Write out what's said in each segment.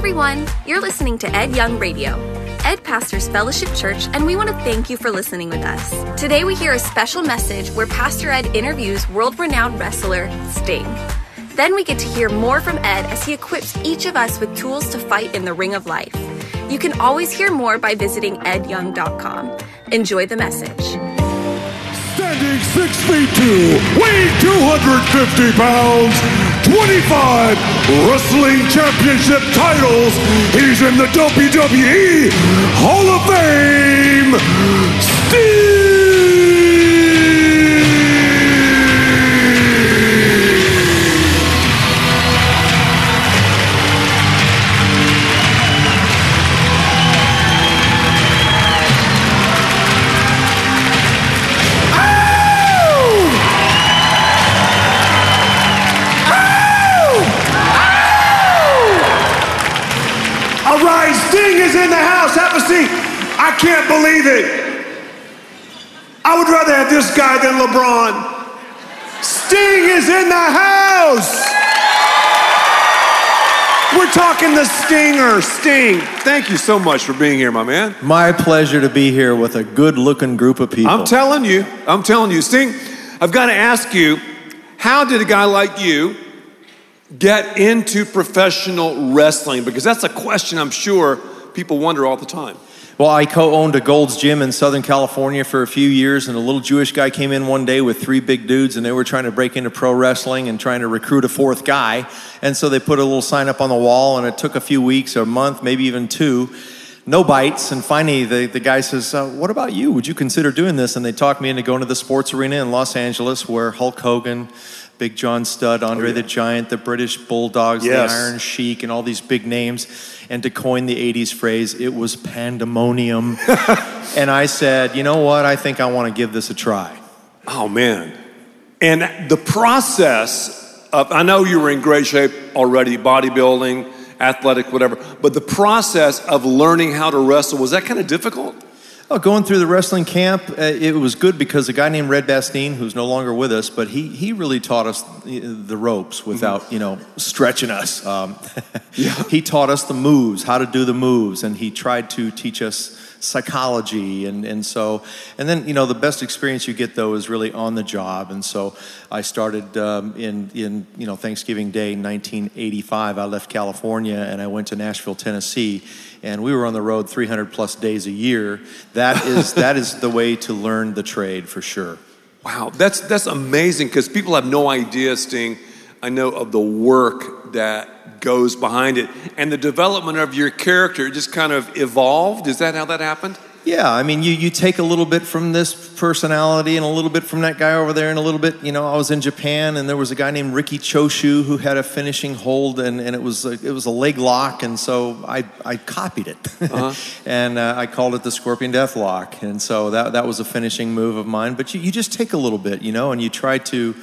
everyone. You're listening to Ed Young Radio. Ed pastors Fellowship Church, and we want to thank you for listening with us. Today, we hear a special message where Pastor Ed interviews world renowned wrestler Sting. Then we get to hear more from Ed as he equips each of us with tools to fight in the ring of life. You can always hear more by visiting edyoung.com. Enjoy the message. Standing six feet two, weighing 250 pounds, 25 wrestling championship titles. He's in the WWE Hall of Fame, Steve! Can't believe it. I would rather have this guy than LeBron. Sting is in the house. We're talking the Stinger, Sting. Thank you so much for being here, my man. My pleasure to be here with a good looking group of people. I'm telling you, I'm telling you, Sting, I've got to ask you, how did a guy like you get into professional wrestling? Because that's a question I'm sure people wonder all the time. Well, I co owned a Gold's Gym in Southern California for a few years, and a little Jewish guy came in one day with three big dudes, and they were trying to break into pro wrestling and trying to recruit a fourth guy. And so they put a little sign up on the wall, and it took a few weeks, or a month, maybe even two. No bites, and finally the, the guy says, uh, What about you? Would you consider doing this? And they talked me into going to the sports arena in Los Angeles where Hulk Hogan, Big John Studd, Andre oh, the Giant, the British Bulldogs, Yes. the Iron Sheik, and all these big names. And to coin the 80s phrase, it was pandemonium. and I said, you know what? I think I want to give this a try. Oh man. And the process of, I know you were in great shape already, bodybuilding, athletic, whatever, but the process of learning how to wrestle, was that kind of difficult? Oh, going through the wrestling camp, uh, it was good because a guy named Red Bastien, who's no longer with us, but he, he really taught us the, ropes without, you know, stretching us. Um, He taught us the moves, how to do the moves, and he tried to teach us psychology. And, and so, and then, you know, the best experience you get, though, is really on the job. And so I started um, in, in, you know, Thanksgiving Day 1985. I left California and I went to Nashville, Tennessee and we were on the road 300 plus days a year. That is that is the way to learn the trade for sure. Wow, that's that's amazing because people have no idea, Sting. I know of the work that goes behind it and the development of your character just kind of evolved. Is that how that happened? Yeah, I mean, you, you take a little bit from this personality and a little bit from that guy over there and a little bit, you know, I was in Japan and there was a guy named Riki Choshu who had a finishing hold and, and it was a, it was a leg lock and so I, I copied it and uh, I called it the Scorpion Death Lock and so that, that was a finishing move of mine. But you, you just take a little bit, you know, and you try to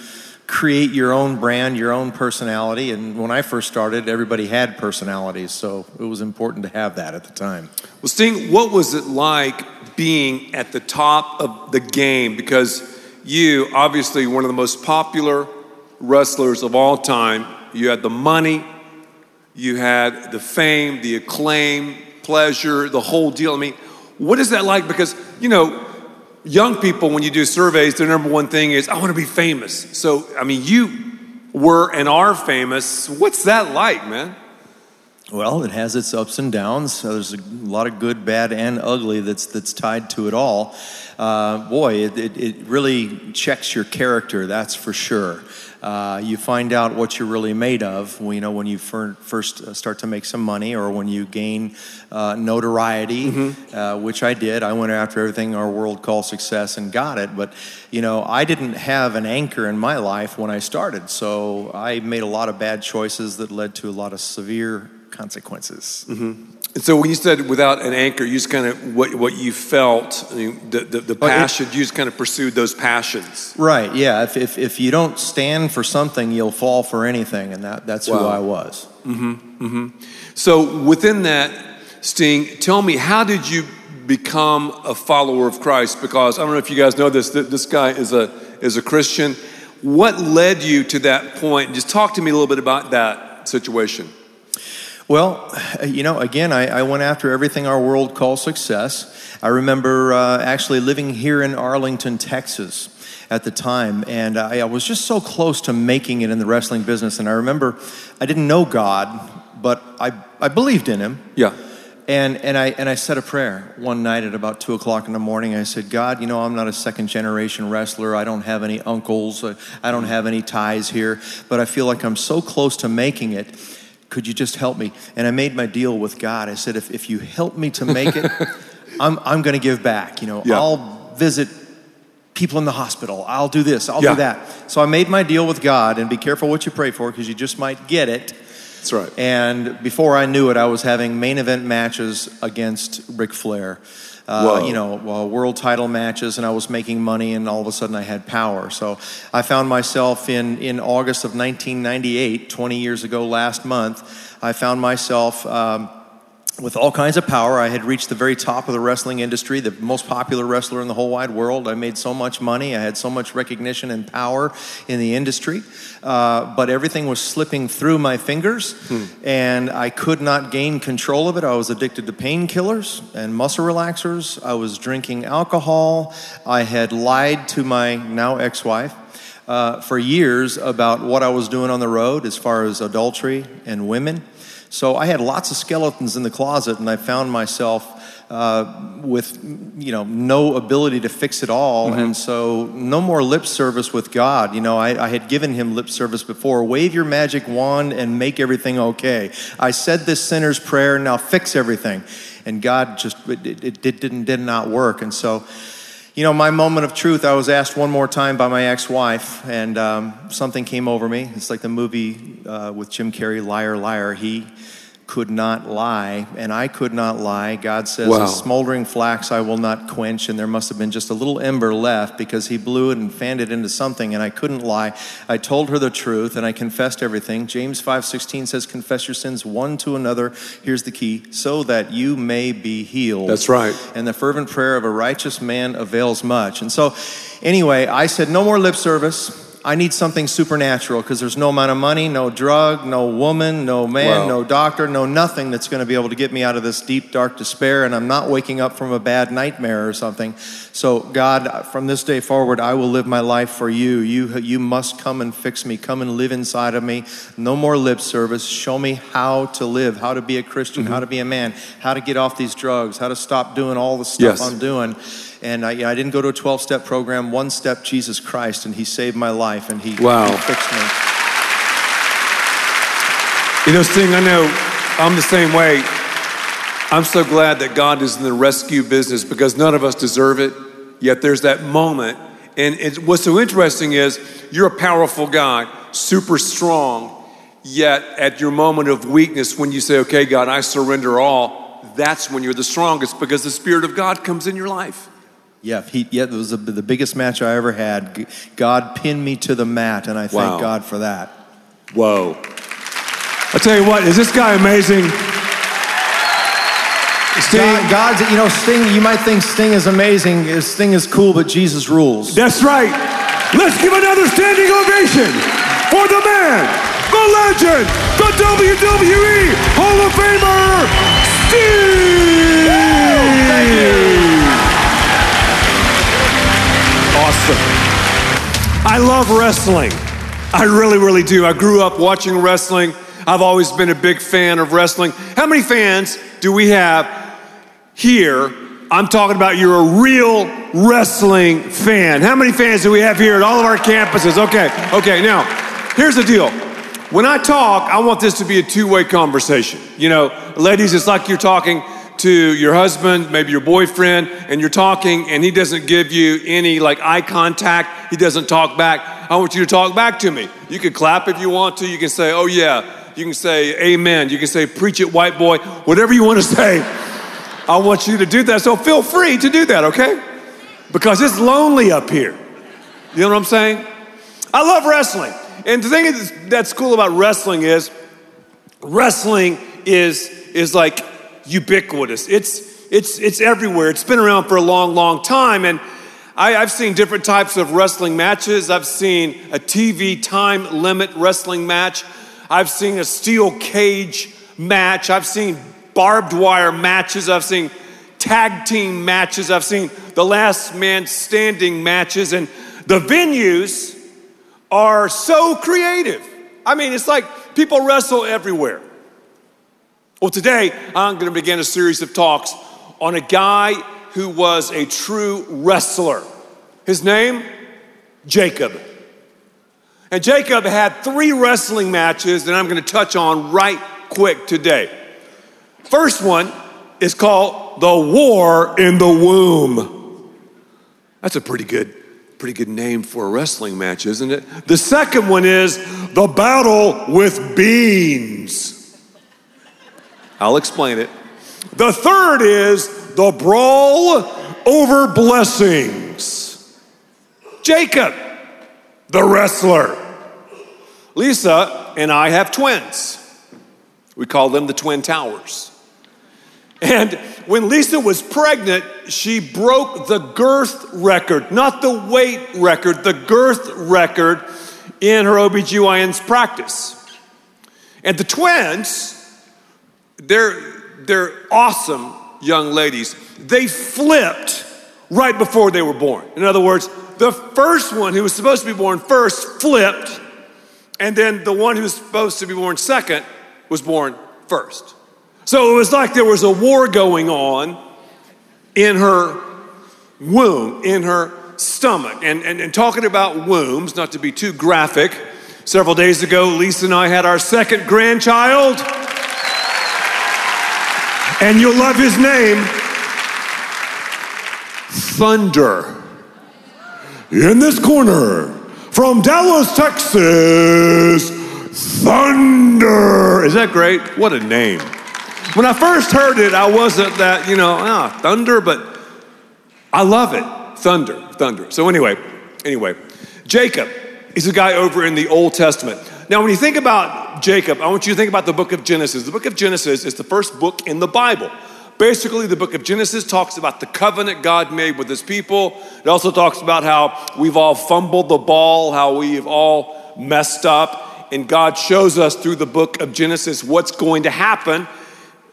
create your own brand, your own personality. And when I first started, everybody had personalities, so it was important to have that at the time. Well, Sting, what was it like being at the top of the game? Because you, obviously, one of the most popular wrestlers of all time, you had the money, you had the fame, the acclaim, pleasure, the whole deal. I mean, what is that like? Because, you know, young people, when you do surveys, their number one thing is, I want to be famous. So, I mean, you were and are famous. What's that like, man? Well, it has its ups and downs. So there's a lot of good, bad, and ugly that's that's tied to it all. Uh, boy, it, it, it really checks your character. That's for sure. Uh, you find out what you're really made of. You know, when you fir- first uh, start to make some money, or when you gain uh, notoriety, uh, which I did. I went after everything our world calls success and got it. But you know, I didn't have an anchor in my life when I started, so I made a lot of bad choices that led to a lot of severe consequences. And so when you said without an anchor, you just kind of what, what you felt, I mean, the, the, the Oh, it- passion, you just kind of pursued those passions. Right, yeah. If, if, if you don't stand for something, you'll fall for anything, and that, that's who I was. Mm-hmm. Mm-hmm. So within that, Sting, tell me, how did you become a follower of Christ? Because I don't know if you guys know this, th- this guy is a, is a Christian. What led you to that point? Just talk to me a little bit about that situation. Well, you know, again, I, I, went after everything our world calls success. I remember uh, actually living here in Arlington, Texas at the time, and I, I, was just so close to making it in the wrestling business. And I remember I didn't know God, but I, I believed in Him. Yeah. And, and, I, and I said a prayer one night at about 2 o'clock in the morning. I said, God, you know, I'm not a second generation wrestler. I don't have any uncles. I don't have any ties here, but I feel like I'm so close to making it. Could you just help me? And I made my deal with God. I said, if, if you help me to make it, I'm, I'm going to give back. You know, yeah. I'll visit people in the hospital. I'll do this. I'll yeah. do that. So I made my deal with God, and be careful what you pray for because you just might get it. That's right. And before I knew it, I was having main event matches against Ric Flair. Uh, you know, uh, world title matches, and I was making money, and all of a sudden I had power. So I found myself in, in August of 1998, 20 years ago last month, I found myself. Um, with all kinds of power. I had reached the very top of the wrestling industry, the most popular wrestler in the whole wide world. I made so much money. I had so much recognition and power in the industry. Uh, but everything was slipping through my fingers, hmm. and I could not gain control of it. I was addicted to painkillers and muscle relaxers. I was drinking alcohol. I had lied to my now ex wife. Uh, for years about what I was doing on the road as far as adultery and women. So I had lots of skeletons in the closet, and I found myself uh, with you know no ability to fix it all, mm-hmm. and so no more lip service with God. You know, I, I, had given him lip service before. Wave your magic wand and make everything okay. I said this sinner's prayer. Now fix everything, and God just it, it, it didn't did not work, and so you know, my moment of truth, I was asked one more time by my ex wife, and um, something came over me. It's like the movie uh, with Jim Carrey, Liar, Liar. He could not lie, and I could not lie. God says, wow. A smoldering flax I will not quench, and there must have been just a little ember left because He blew it and fanned it into something, and I couldn't lie. I told her the truth, and I confessed everything. James 5.16 says, Confess your sins one to another. Here's the key, so that you may be healed. That's right. And the fervent prayer of a righteous man avails much. And so, anyway, I said, No more lip service. I need something supernatural because there's no amount of money, no drug, no woman, no man, wow. no doctor, no nothing that's going to be able to get me out of this deep, dark despair. And I'm not waking up from a bad nightmare or something. So, God, from this day forward, I will live my life for you. You, you must come and fix me, come and live inside of me. No more lip service. Show me how to live, how to be a Christian, mm-hmm. how to be a man, how to get off these drugs, how to stop doing all the stuff yes. I'm doing. And I, you know, I didn't go to a 12 step program, one step Jesus Christ, and He saved my life and He, wow. he fixed me. You know, Sting, I know I'm the same way. I'm so glad that God is in the rescue business because none of us deserve it. Yet there's that moment. And it, what's so interesting is you're a powerful guy, super strong. Yet at your moment of weakness, when you say, okay, God, I surrender all, that's when you're the strongest because the Spirit of God comes in your life. Yeah, he, yeah, it was a, the biggest match I ever had. God pinned me to the mat, and I thank wow. God for that. Whoa. I tell you what, is this guy amazing? Sting. God, God's, you know, Sting, you might think Sting is amazing. Sting is cool, but Jesus rules. That's right. Let's give another standing ovation for the man, the legend, the WWE Hall of Famer, Sting. I love wrestling. I really, really do. I grew up watching wrestling. I've always been a big fan of wrestling. How many fans do we have here? I'm talking about you're a real wrestling fan. How many fans do we have here at all of our campuses? Okay, okay, now, here's the deal. When I talk, I want this to be a two way conversation. You know, ladies, it's like you're talking to your husband, maybe your boyfriend, and you're talking and he doesn't give you any like eye contact, he doesn't talk back, I want you to talk back to me. You can clap if you want to, you can say, oh yeah, you can say amen, you can say preach it, white boy, whatever you want to say. I want you to do that. So feel free to do that, okay? Because it's lonely up here. You know what I'm saying? I love wrestling. And the thing that's cool about wrestling is wrestling is is like ubiquitous. It's, it's, it's everywhere. It's been around for a long, long time. And I, have seen different types of wrestling matches. I've seen a TV time limit wrestling match. I've seen a steel cage match. I've seen barbed wire matches. I've seen tag team matches. I've seen the last man standing matches. And the venues are so creative. I mean, it's like people wrestle everywhere. Well, today I'm going to begin a series of talks on a guy who was a true wrestler. His name, Jacob. And Jacob had three wrestling matches that I'm going to touch on right quick today. First one is called The War in the Womb. That's a pretty good pretty good name for a wrestling match, isn't it? The second one is The Battle with Beans. I'll explain it. The third is The Brawl over Blessings. Jacob, the wrestler. Lisa and I have twins. We call them the Twin Towers. And when Lisa was pregnant, she broke the girth record, not the weight record, the girth record in her OBGYN's practice. And the twins, they're, they're awesome young ladies. They flipped right before they were born. In other words, the first one who was supposed to be born first flipped, and then the one who was supposed to be born second was born first. So it was like there was a war going on in her womb, in her stomach. And, and, and talking about wombs, not to be too graphic, several days ago, Lisa and I had our second grandchild. And you'll love his name Thunder. In this corner, from Dallas, Texas, Thunder. Is that great? What a name. When I first heard it, I wasn't that, you know, ah, thunder, but I love it. Thunder, thunder. So, anyway, anyway, Jacob is a guy over in the Old Testament. Now, when you think about Jacob, I want you to think about the book of Genesis. The book of Genesis is the first book in the Bible. Basically, the book of Genesis talks about the covenant God made with his people. It also talks about how we've all fumbled the ball, how we've all messed up. And God shows us through the book of Genesis what's going to happen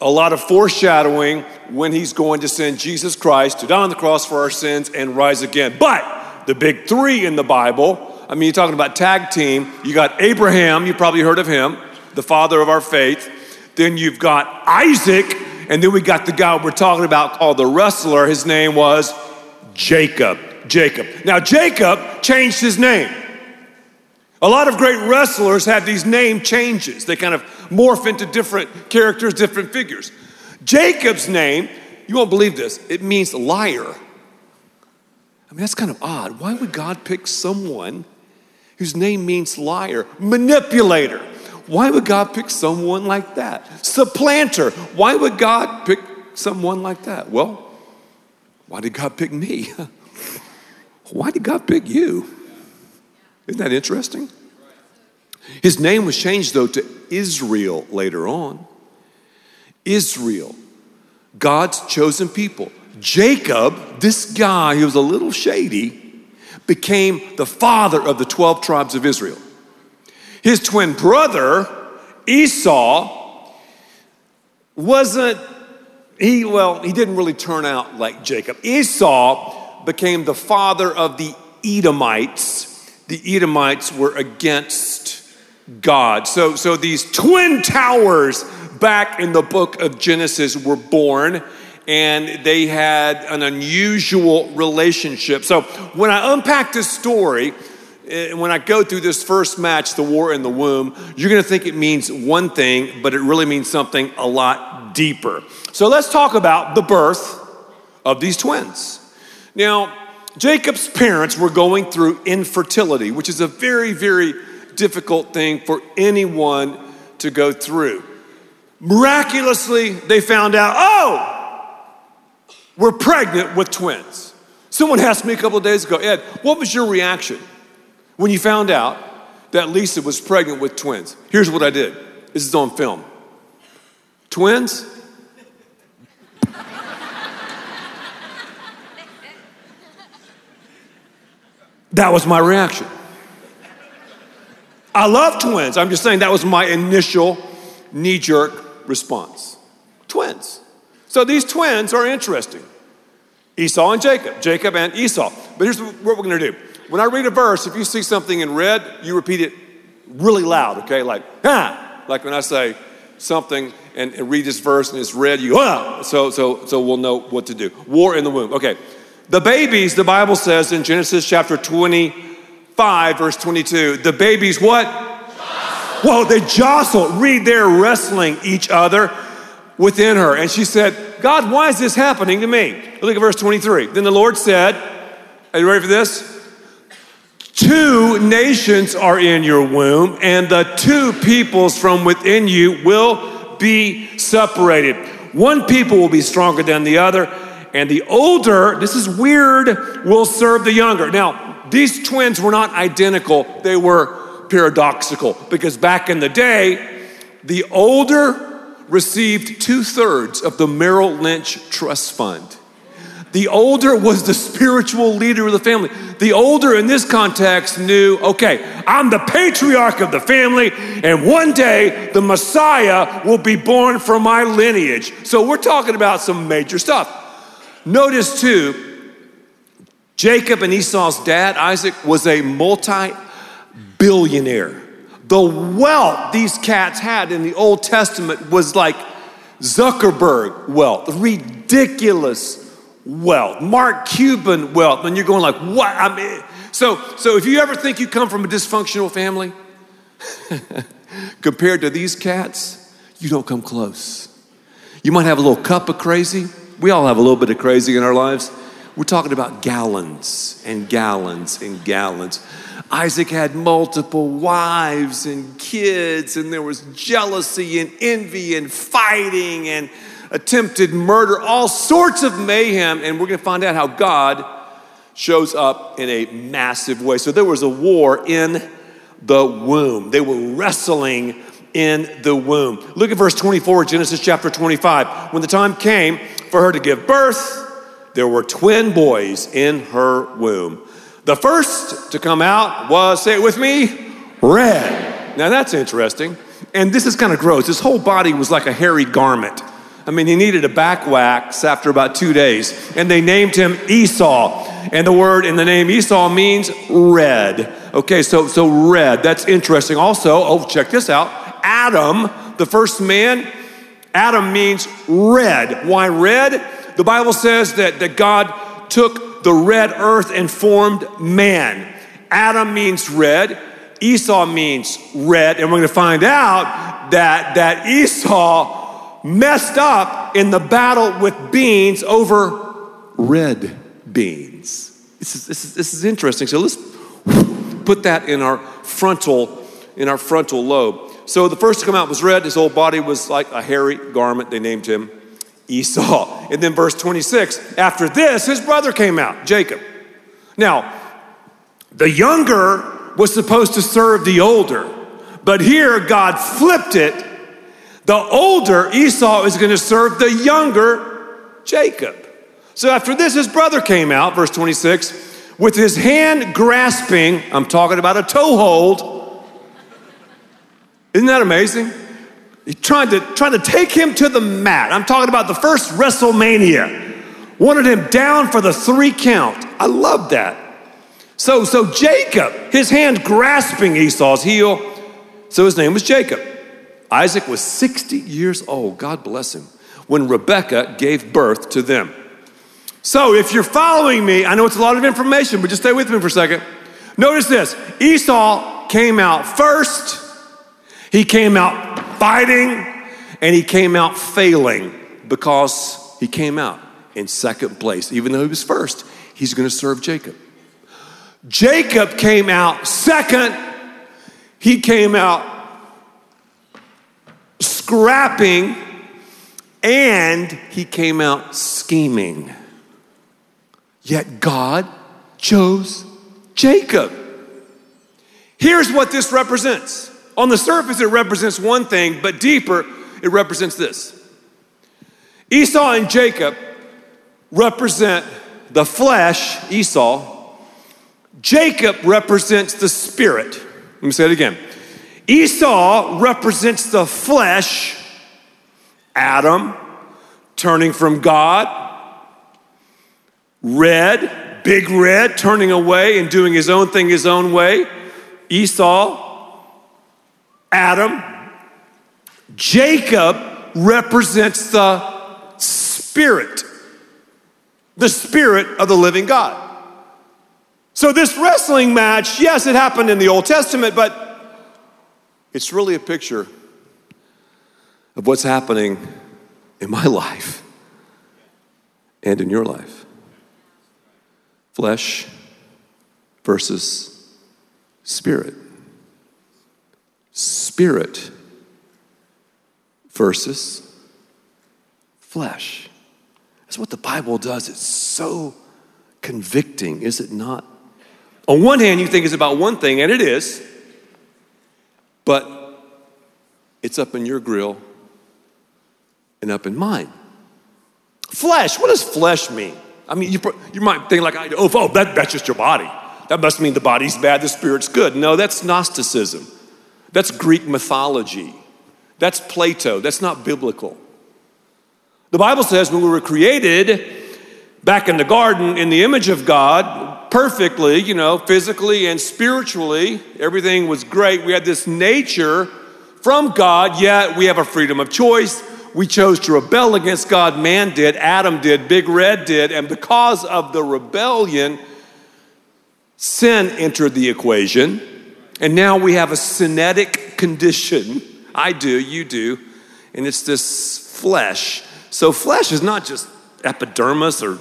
a lot of foreshadowing when he's going to send Jesus Christ to die on the cross for our sins and rise again. But the big three in the Bible, I mean, you're talking about tag team. You got Abraham, you probably heard of him, the father of our faith. Then you've got Isaac, and then we got the guy we're talking about called the wrestler. His name was Jacob. Jacob. Now, Jacob changed his name. A lot of great wrestlers have these name changes. They kind of morph into different characters, different figures. Jacob's name, you won't believe this, it means liar. I mean, that's kind of odd. Why would God pick someone whose name means liar? Manipulator. Why would God pick someone like that? Supplanter. Why would God pick someone like that? Well, why did God pick me? Why did God pick you? Isn't that interesting? His name was changed, though, to Israel later on. Israel, God's chosen people. Jacob, this guy who was a little shady, became the father of the 12 tribes of Israel. His twin brother, Esau, wasn't, he, well, he didn't really turn out like Jacob. Esau became the father of the Edomites the Edomites were against God. So, so these twin towers back in the book of Genesis were born and they had an unusual relationship. So when I unpack this story, eh, when I go through this first match, the war in the womb, you're going to think it means one thing, but it really means something a lot deeper. So let's talk about the birth of these twins. Now, Jacob's parents were going through infertility, which is a very, very difficult thing for anyone to go through. Miraculously, they found out, oh, we're pregnant with twins. Someone asked me a couple of days ago, Ed, what was your reaction when you found out that Lisa was pregnant with twins? Here's what I did. This is on film. Twins? That was my reaction. I love twins. I'm just saying that was my initial knee jerk response. So these twins are interesting. Esau and Jacob, Jacob and Esau. But here's what we're going to do. When I read a verse, if you see something in red, you repeat it really loud, okay? Like, ah, like when I say something and, and read this verse and it's red, you, ah, so, so, so we'll know what to do. War in the womb, okay. The babies, the Bible says in Genesis chapter 25, verse 22, the babies what? Whoa, they jostle. Read, they're wrestling each other within her. And she said, God, why is this happening to me? Look at verse 23. Then the Lord said, Are you ready for this? Two nations are in your womb, and the two peoples from within you will be separated. One people will be stronger than the other, and the older, this is weird, will serve the younger. Now, these twins were not identical, they were paradoxical, because back in the day, the older received two thirds of the Merrill Lynch Trust Fund. The older was the spiritual leader of the family. The older in this context knew, okay, I'm the patriarch of the family, and one day the Messiah will be born from my lineage. So we're talking about some major stuff. Notice too, Jacob and Esau's dad, Isaac, was a multi billionaire. The wealth these cats had in the Old Testament was like Zuckerberg wealth, ridiculous wealth, Mark Cuban wealth. And you're going like, what? I mean, so, so if you ever think you come from a dysfunctional family, compared to these cats, you don't come close. You might have a little cup of crazy. We all have a little bit of crazy in our lives. We're talking about gallons and gallons and gallons. Isaac had multiple wives and kids, and there was jealousy and envy and fighting and attempted murder, all sorts of mayhem. And we're going to find out how God shows up in a massive way. So there was a war in the womb, they were wrestling in the womb. Look at verse 24, Genesis chapter 25. When the time came for her to give birth, there were twin boys in her womb. The first to come out was, say it with me, red. Now that's interesting. And this is kind of gross. His whole body was like a hairy garment. I mean, he needed a back wax after about two days. And they named him Esau. And the word in the name Esau means red. Okay, so, so red. That's interesting. Also, oh, check this out Adam, the first man, Adam means red. Why red? The Bible says that, that God took the red earth and formed man. Adam means red, Esau means red, and we're going to find out that, that Esau messed up in the battle with beans over red beans. This is, this is, this is interesting. So let's put that in our frontal in our frontal lobe. So the first to come out was red. His whole body was like a hairy garment. They named him Esau. And then verse 26, after this, his brother came out, Jacob. Now, the younger was supposed to serve the older, but here God flipped it. The older Esau is going to serve the younger Jacob. So after this, his brother came out, verse 26, with his hand grasping, I'm talking about a toehold. Isn't that amazing? Tried to, trying to take him to the mat. I'm talking about the first WrestleMania. Wanted him down for the three count. I love that. So, so Jacob, his hand grasping Esau's heel, so his name was Jacob. Isaac was 60 years old, God bless him, when Rebekah gave birth to them. So, if you're following me, I know it's a lot of information, but just stay with me for a second. Notice this Esau came out first, he came out fighting and he came out failing because he came out in second place. Even though he was first, he's going to serve Jacob. Jacob came out second, he came out scrapping, and he came out scheming. Yet God chose Jacob. Here's what this represents on the surface, it represents one thing, but deeper, it represents this. Esau and Jacob represent the flesh, Esau. Jacob represents the spirit. Let me say it again. Esau represents the flesh, Adam turning from God. Red, big red, turning away and doing his own thing his own way. Esau, Adam. Jacob represents the spirit, the spirit of the living God. So, this wrestling match, yes, it happened in the Old Testament, but it's really a picture of what's happening in my life and in your life. Flesh versus spirit. Spirit versus flesh. That's what the Bible does. It's so convicting, is it not? On one hand, you think it's about one thing, and it is, but it's up in your grill and up in mine. Flesh, what does flesh mean? I mean, you, you might think like, oh, oh that, that's just your body. That must mean the body's bad, the spirit's good. No, that's Gnosticism. That's Greek mythology. That's Plato. That's not biblical. The Bible says when we were created back in the garden in the image of God, perfectly, you know, physically and spiritually, everything was great. We had this nature from God, yet we have a freedom of choice. We chose to rebel against God. Man did, Adam did, Big Red did, and because of the rebellion, sin entered the equation. And now we have a sinetic condition. I do, you do. And it's this flesh. So, flesh is not just epidermis or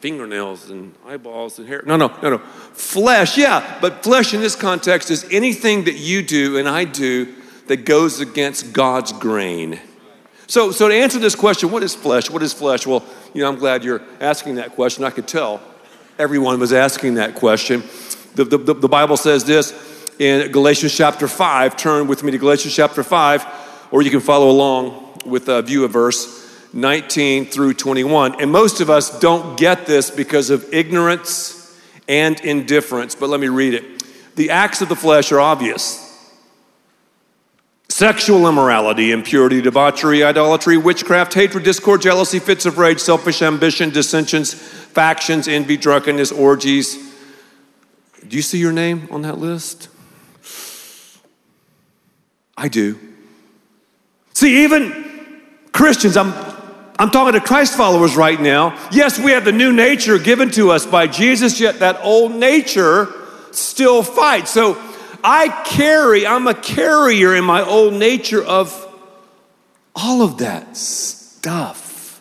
fingernails and eyeballs and hair. No, no, no, no. Flesh, yeah, but flesh in this context is anything that you do and I do that goes against God's grain. So, so to answer this question, what is flesh? What is flesh? Well, you know, I'm glad you're asking that question. I could tell everyone was asking that question. The, the, the Bible says this in Galatians chapter 5. Turn with me to Galatians chapter 5, or you can follow along with a view of verse 19 through 21. And most of us don't get this because of ignorance and indifference, but let me read it. The acts of the flesh are obvious Sexual immorality, impurity, debauchery, idolatry, witchcraft, hatred, discord, jealousy, fits of rage, selfish ambition, dissensions, factions, envy, drunkenness, orgies. Do you see your name on that list? I do. See, even Christians, I'm, I'm talking to Christ followers right now. Yes, we have the new nature given to us by Jesus, yet that old nature still fights. So, I carry, I'm a carrier in my old nature of all of that stuff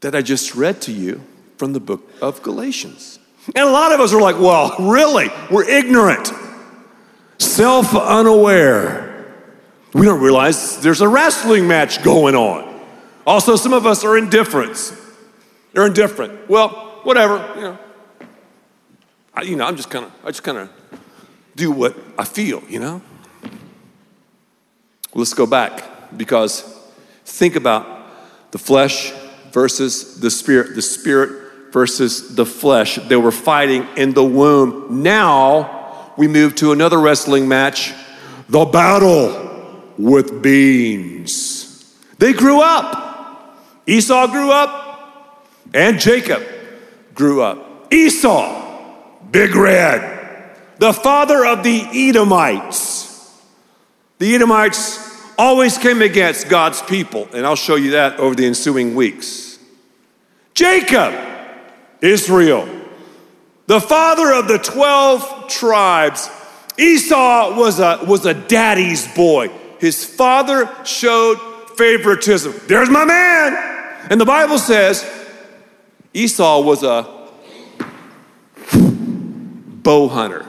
that I just read to you from the book of Galatians. And a lot of us are like, well, really? We're ignorant, self unaware. We don't realize there's a wrestling match going on. Also, some of us are indifferent. They're indifferent. Well, whatever, you know. I, you know, I'm just kind of, I just kind of do what I feel, you know? Let's go back because think about the flesh versus the spirit, the spirit versus the flesh. They were fighting in the womb. Now we move to another wrestling match the battle with beans. They grew up. Esau grew up, and Jacob grew up. Esau, big red the father of the Edomites. The Edomites always came against God's people, and I'll show you that over the ensuing weeks. Jacob, Israel, the father of the 12 tribes. Esau was a, was a daddy's boy. His father showed favoritism. There's my man. And the Bible says Esau was a bow hunter.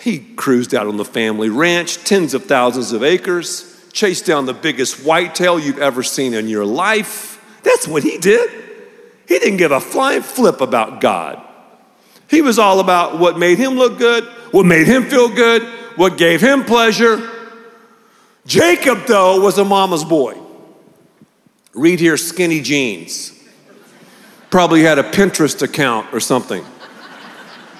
He cruised out on the family ranch, tens of thousands of acres, chased down the biggest whitetail you've ever seen in your life. That's what he did. He didn't give a flying flip about God. He was all about what made him look good, what made him feel good, what gave him pleasure. Jacob, though, was a mama's boy. Read here skinny jeans. Probably had a Pinterest account or something.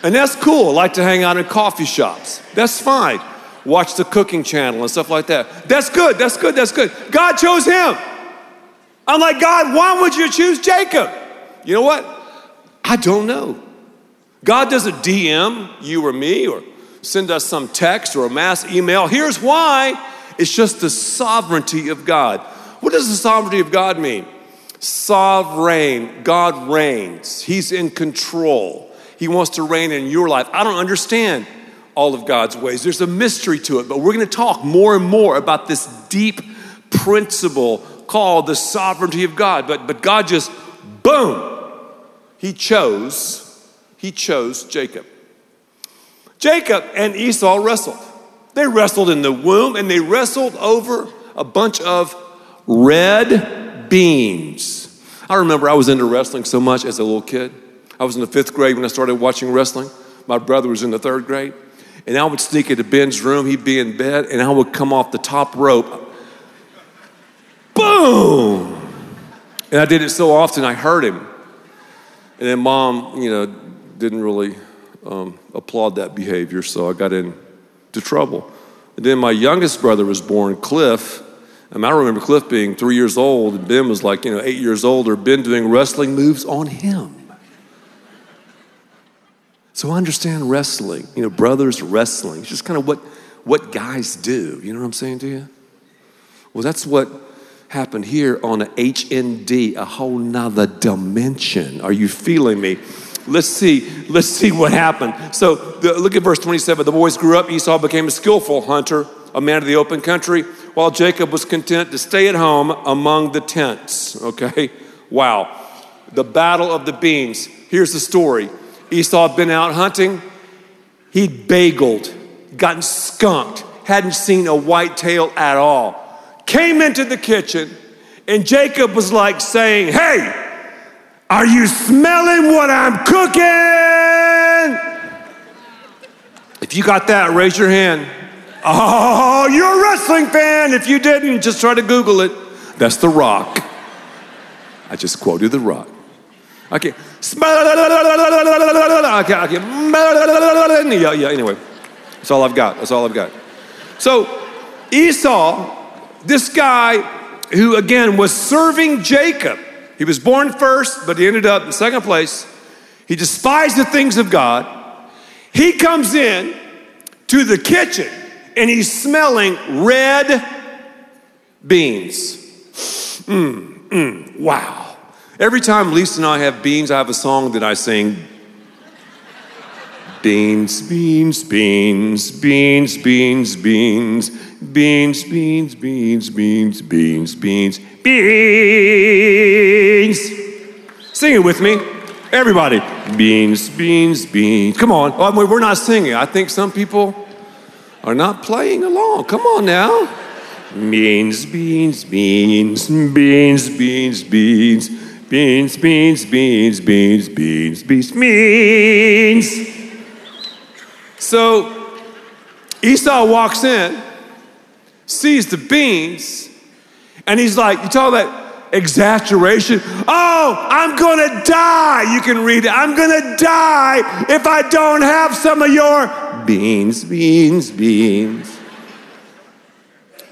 And that's cool. Like to hang out in coffee shops. That's fine. Watch the cooking channel and stuff like that. That's good. That's good. That's good. God chose him. I'm like, God, why would you choose Jacob? You know what? I don't know. God doesn't DM you or me or send us some text or a mass email. Here's why it's just the sovereignty of God. What does the sovereignty of God mean? Sovereign. God reigns, He's in control. He wants to reign in your life. I don't understand all of God's ways. There's a mystery to it, but we're going to talk more and more about this deep principle called the sovereignty of God. But, but God just, boom, He chose, He chose Jacob. Jacob and Esau wrestled. They wrestled in the womb and they wrestled over a bunch of red beans. I remember I was into wrestling so much as a little kid. I was in the fifth grade when I started watching wrestling. My brother was in the third grade. And I would sneak into Ben's room, he'd be in bed, and I would come off the top rope. Boom! And I did it so often I hurt him. And then mom, you know, didn't really um, applaud that behavior, so I got into trouble. And then my youngest brother was born, Cliff. And I remember Cliff being three years old, and Ben was like, you know, eight years older, Ben doing wrestling moves on him. So I understand wrestling, you know, brothers wrestling. It's just kind of what, what guys do. You know what I'm saying to you? Well, that's what happened here on a HND, a whole nother dimension. Are you feeling me? Let's see, let's see what happened. So the, look at verse 27. The boys grew up. Esau became a skillful hunter, a man of the open country, while Jacob was content to stay at home among the tents. Okay? Wow. The battle of the beans. Here's the story Esau had been out hunting. He'd bageled, gotten skunked, hadn't seen a white tail at all. Came into the kitchen, and Jacob was like saying, Hey, are you smelling what I'm cooking? If you got that, raise your hand. Oh, you're a wrestling fan. If you didn't, just try to Google it. That's The Rock. I just quoted The Rock. Okay. Okay, okay. Yeah, yeah, anyway. That's all I've got. That's all I've got. So, Esau, this guy who, again, was serving Jacob, he was born first, but he ended up in second place. He despised the things of God. He comes in to the kitchen and he's smelling red beans. Mmm, mmm, wow. Every time Lisa and I have beans, I have a song that I sing. Beans, beans, beans, beans, beans, beans, beans, beans, beans, beans, beans, beans, beans. Sing it with me. Everybody. Beans, beans, beans. Come on. Oh, we're not singing. I think some people are not playing along. Come on now. Beans, beans, beans, beans, beans, beans, beans, beans, beans, beans, beans, beans, beans. So Esau walks in, sees the beans, and he's like, you talk about exaggeration. Oh, I'm gonna die. You can read it. I'm gonna die if I don't have some of your beans, beans, beans.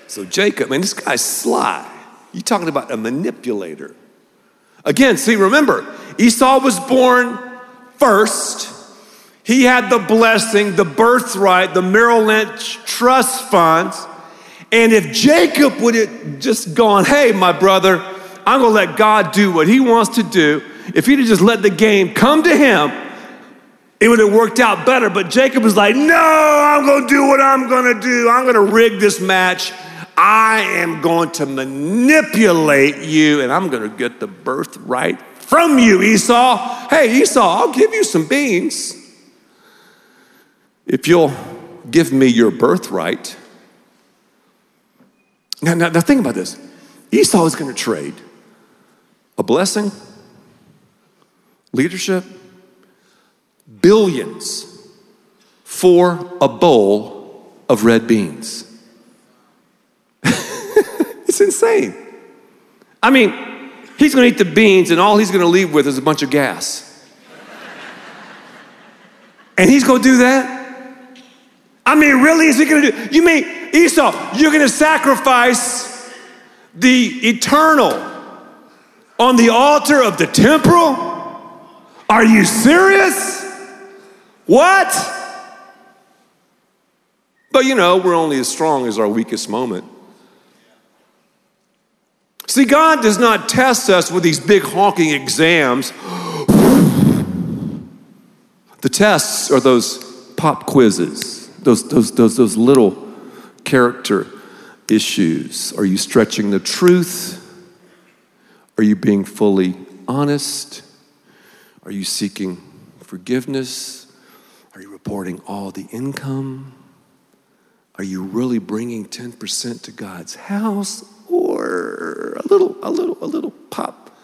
So Jacob, man, this guy's sly. You talking about a manipulator. Again, see, remember, Esau was born first. He had the blessing, the birthright, the Merrill Lynch trust funds. And if Jacob would have just gone, hey, my brother, I'm gonna let God do what he wants to do, if he'd have just let the game come to him, it would have worked out better. But Jacob was like, no, I'm gonna do what I'm gonna do. I'm gonna rig this match. I am going to manipulate you and I'm to get the birthright from you, Esau. Hey, Esau, I'll give you some beans if you'll give me your birthright. Now, now, now think about this Esau is going to trade a blessing, leadership, billions for a bowl of red beans. It's insane. I mean, he's going to eat the beans, and all he's going to leave with is a bunch of gas. and he's going to do that? I mean, really? Is he to do? You mean Esau? You're to sacrifice the eternal, on the altar of the temporal? Are you serious? What? But you know, we're only as strong as our weakest moment. See, God does not test us with these big honking exams. the tests are those pop quizzes, those, those, those, those little character issues. Are you stretching the truth? Are you being fully honest? Are you seeking forgiveness? Are you reporting all the income? Are you really bringing 10% to God's house or a little a little a little pop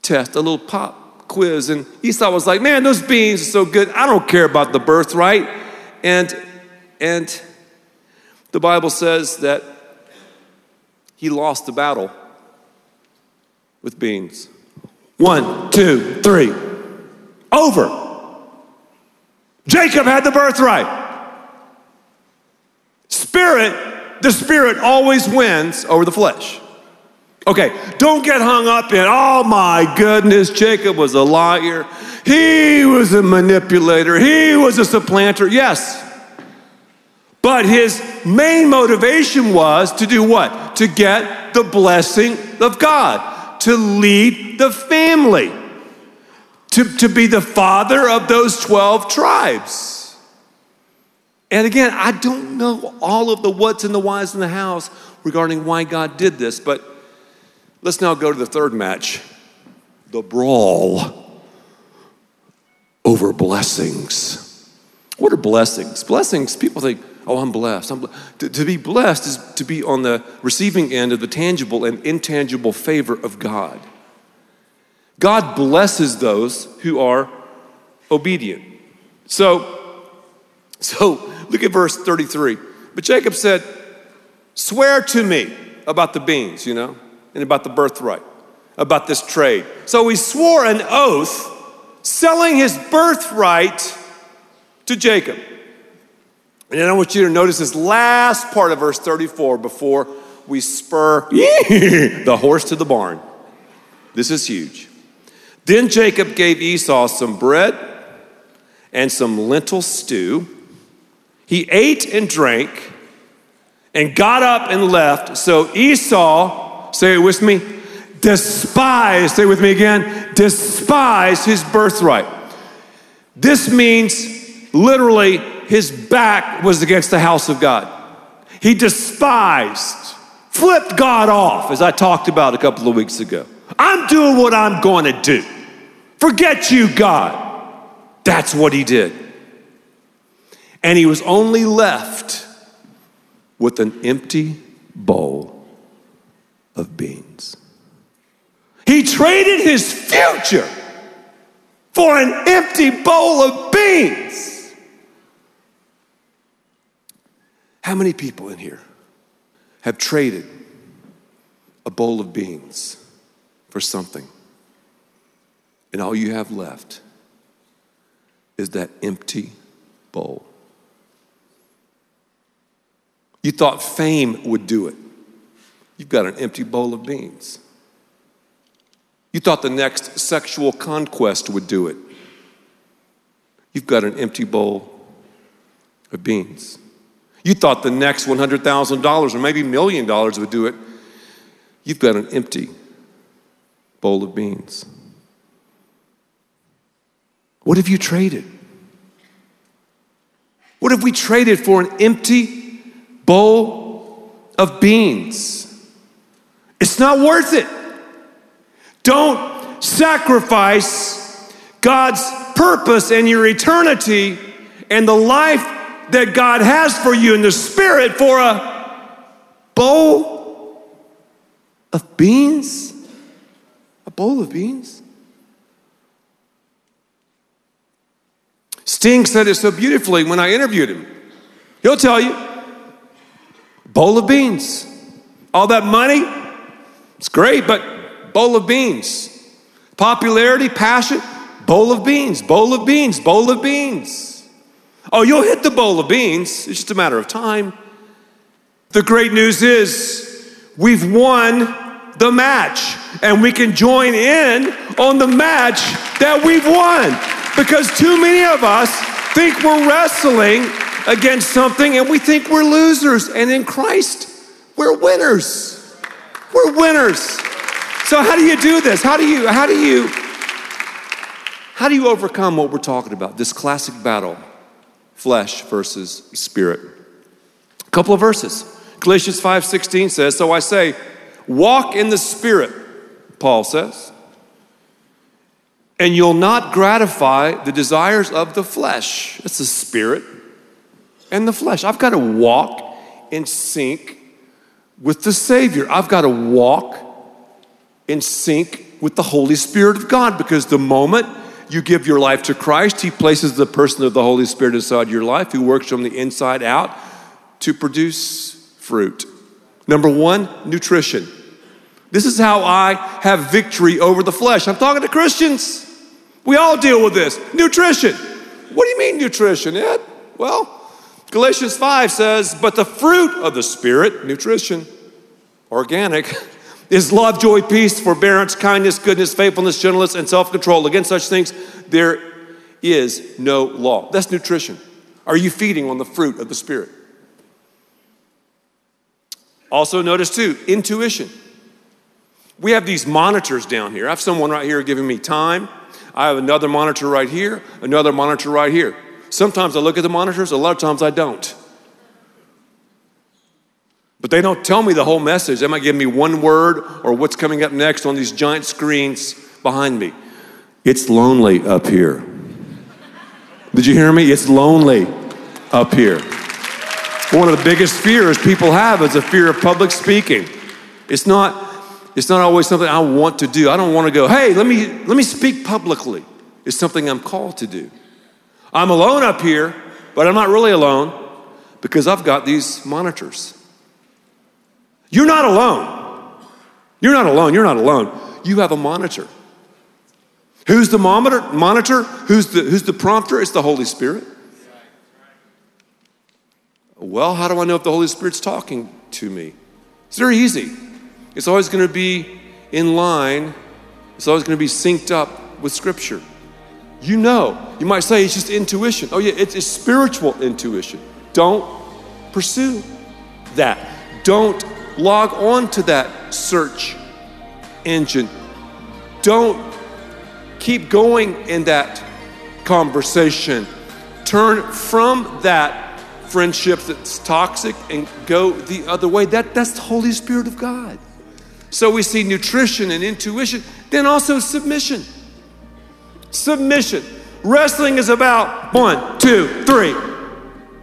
test, a little pop quiz and Esau was like, "Man, those beans are so good. I don't care about the birthright." And and the Bible says that he lost the battle with beans. One, two, three. Over. Jacob had the birthright. Spirit, the spirit always wins over the flesh. Okay, don't get hung up in, oh my goodness, Jacob was a liar. He was a manipulator. He was a supplanter. Yes. But his main motivation was to do what? To get the blessing of God, to lead the family, to, to be the father of those 12 tribes. And again, I don't know all of the what's and the whys in the house regarding why God did this, but let's now go to the third match the brawl over blessings. What are blessings? Blessings, people think, Oh, I'm blessed. I'm To, to be blessed is to be on the receiving end of the tangible and intangible favor of God. God blesses those who are obedient. So, so look at verse 33. But Jacob said, Swear to me about the beans, you know, and about the birthright, about this trade. So he swore an oath selling his birthright to Jacob. And then I want you to notice this last part of verse 34 before we spur the horse to the barn. This is huge. Then Jacob gave Esau some bread and some lentil stew. He ate and drank and got up and left. So Esau, say it with me, despised, say with me again, despised his birthright. This means literally his back was against the house of God. He despised, flipped God off, as I talked about a couple of weeks ago. I'm doing what I'm going to do. Forget you, God. That's what he did. And he was only left with an empty bowl of beans. He traded his future for an empty bowl of beans. How many people in here have traded a bowl of beans for something, and all you have left is that empty bowl? You thought fame would do it. You've got an empty bowl of beans. You thought the next sexual conquest would do it. You've got an empty bowl of beans. You thought the next $100,000 or maybe million dollars would do it. You've got an empty bowl of beans. What have you traded? What have we traded for an empty bowl of beans? It's not worth it. Don't sacrifice God's purpose and your eternity and the life that God has for you in the spirit for a bowl of beans? A bowl of beans? Sting said it so beautifully when I interviewed him. He'll tell you, bowl of beans. All that money, it's great, but bowl of beans. Popularity, passion, bowl of beans, bowl of beans, bowl of beans. Oh, you'll hit the bowl of beans. It's just a matter of time. The great news is we've won the match and we can join in on the match that we've won. Because too many of us think we're wrestling against something and we think we're losers. And in Christ, we're winners. We're winners. So how do you do this? How do you how do you how do you overcome what we're talking about? This classic battle, flesh versus spirit. A couple of verses. Galatians 5:16 says, "So I say, walk in the spirit," Paul says, "and you'll not gratify the desires of the flesh." It's the spirit and the flesh. I've got to walk in sync with the Savior. I've got to walk in sync with the Holy Spirit of God because the moment you give your life to Christ, He places the person of the Holy Spirit inside your life who works from the inside out to produce fruit. Number one, nutrition. This is how I have victory over the flesh. I'm talking to Christians. We all deal with this. Nutrition. What do you mean, nutrition, Ed? Well, Galatians 5 says, But the fruit of the Spirit, nutrition, organic, is love, joy, peace, forbearance, kindness, goodness, faithfulness, gentleness, and self control. Against such things, there is no law. That's nutrition. Are you feeding on the fruit of the Spirit? Also, notice too, intuition. We have these monitors down here. I have someone right here giving me time. I have another monitor right here, another monitor right here. Sometimes I look at the monitors, a lot of times I don't. But they don't tell me the whole message. They might give me one word or what's coming up next on these giant screens behind me. It's lonely up here. Did you hear me? It's lonely up here. One of the biggest fears people have is a fear of public speaking. It's not, it's not always something I want to do. I don't want to go, hey, let me, let me speak publicly. It's something I'm called to do. I'm alone up here, but I'm not really alone because I've got these monitors. You're not alone. You're not alone. You're not alone. You have a monitor. Who's the monitor? Monitor? Who's the who's the prompter? It's the Holy Spirit. Well, how do I know if the Holy Spirit's talking to me? It's very easy. It's always going to be in line. It's always going to be synced up with Scripture. You know, you might say it's just intuition. Oh, yeah, it's, it's spiritual intuition. Don't pursue that. Don't log on to that search engine. Don't keep going in that conversation. Turn from that friendship that's toxic and go the other way. That, that's the Holy Spirit of God. So we see nutrition and intuition, then also submission. Submission. Wrestling is about one, two, three.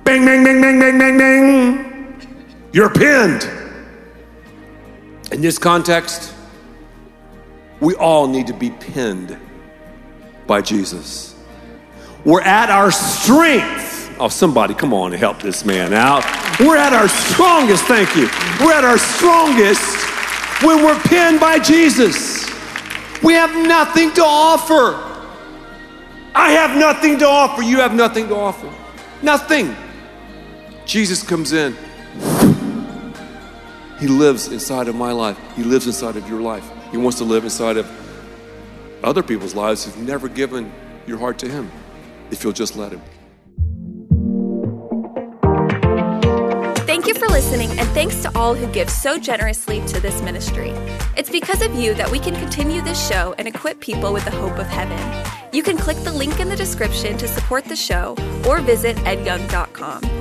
Bang, bang, bang, bang, bang, bang, bang. You're pinned. In this context, we all need to be pinned by Jesus. We're at our strength. Oh, somebody, come on and help this man out. We're at our strongest, thank you. We're at our strongest when we're pinned by Jesus. We have nothing to offer. I have nothing to offer. You have nothing to offer. Nothing. Jesus comes in. He lives inside of my life. He lives inside of your life. He wants to live inside of other people's lives who've never given your heart to Him, if you'll just let Him. Thank you for listening, and thanks to all who give so generously to this ministry. It's because of you that we can continue this show and equip people with the hope of heaven. You can click the link in the description to support the show or visit edyoung.com.